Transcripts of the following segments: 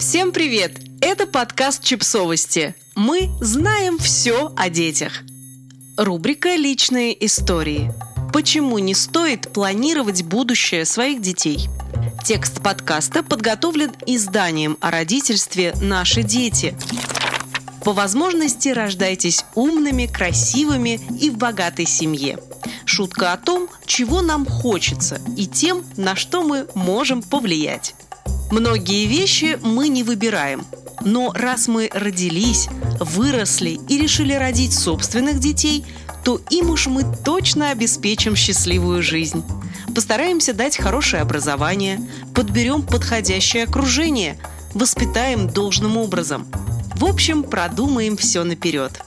Всем привет! Это подкаст «Чипсовости». Мы знаем все о детях. Рубрика «Личные истории». Почему не стоит планировать будущее своих детей? Текст подкаста подготовлен изданием о родительстве «Наши дети». По возможности рождайтесь умными, красивыми и в богатой семье. Шутка о том, чего нам хочется и тем, на что мы можем повлиять. Многие вещи мы не выбираем, но раз мы родились, выросли и решили родить собственных детей, то им уж мы точно обеспечим счастливую жизнь. Постараемся дать хорошее образование, подберем подходящее окружение, воспитаем должным образом. В общем, продумаем все наперед.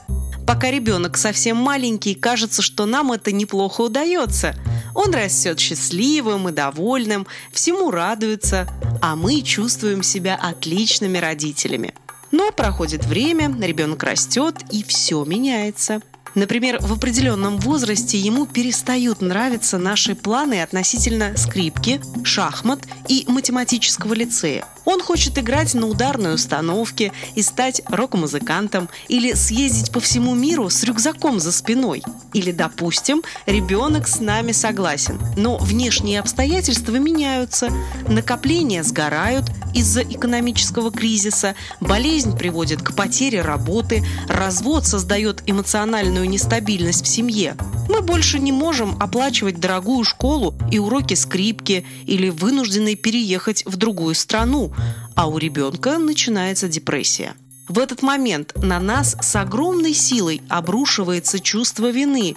Пока ребенок совсем маленький, кажется, что нам это неплохо удается. Он растет счастливым и довольным, всему радуется, а мы чувствуем себя отличными родителями. Но проходит время, ребенок растет, и все меняется – Например, в определенном возрасте ему перестают нравиться наши планы относительно скрипки, шахмат и математического лицея. Он хочет играть на ударной установке и стать рок-музыкантом или съездить по всему миру с рюкзаком за спиной. Или, допустим, ребенок с нами согласен, но внешние обстоятельства меняются, накопления сгорают из-за экономического кризиса, болезнь приводит к потере работы, развод создает эмоциональную нестабильность в семье. Мы больше не можем оплачивать дорогую школу и уроки скрипки или вынуждены переехать в другую страну, а у ребенка начинается депрессия. В этот момент на нас с огромной силой обрушивается чувство вины.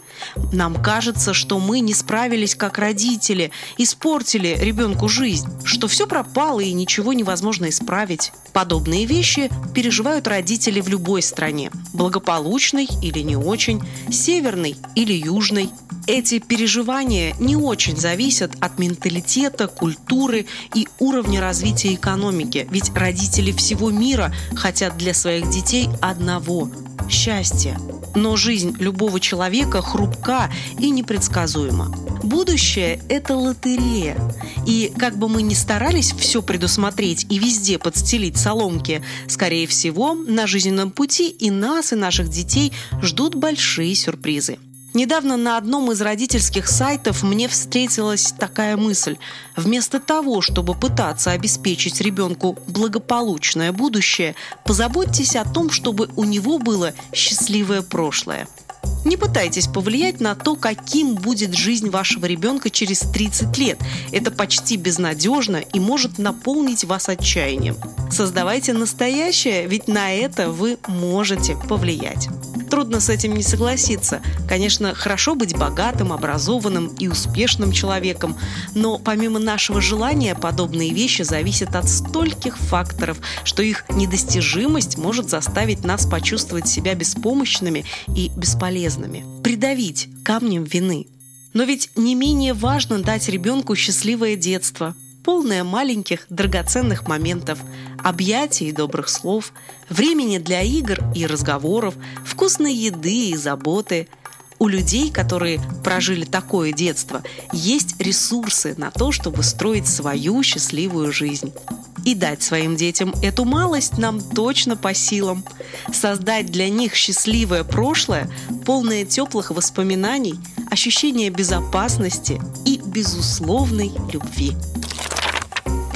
Нам кажется, что мы не справились как родители, испортили ребенку жизнь, что все пропало и ничего невозможно исправить. Подобные вещи переживают родители в любой стране, благополучной или не очень, северной или южной, эти переживания не очень зависят от менталитета, культуры и уровня развития экономики, ведь родители всего мира хотят для своих детей одного – счастья. Но жизнь любого человека хрупка и непредсказуема. Будущее – это лотерея. И как бы мы ни старались все предусмотреть и везде подстелить соломки, скорее всего, на жизненном пути и нас, и наших детей ждут большие сюрпризы. Недавно на одном из родительских сайтов мне встретилась такая мысль. Вместо того, чтобы пытаться обеспечить ребенку благополучное будущее, позаботьтесь о том, чтобы у него было счастливое прошлое. Не пытайтесь повлиять на то, каким будет жизнь вашего ребенка через 30 лет. Это почти безнадежно и может наполнить вас отчаянием. Создавайте настоящее, ведь на это вы можете повлиять. Трудно с этим не согласиться. Конечно, хорошо быть богатым, образованным и успешным человеком, но помимо нашего желания подобные вещи зависят от стольких факторов, что их недостижимость может заставить нас почувствовать себя беспомощными и бесполезными, придавить камнем вины. Но ведь не менее важно дать ребенку счастливое детство – полная маленьких драгоценных моментов, объятий и добрых слов, времени для игр и разговоров, вкусной еды и заботы. У людей, которые прожили такое детство, есть ресурсы на то, чтобы строить свою счастливую жизнь. И дать своим детям эту малость нам точно по силам. Создать для них счастливое прошлое, полное теплых воспоминаний, ощущения безопасности и безусловной любви.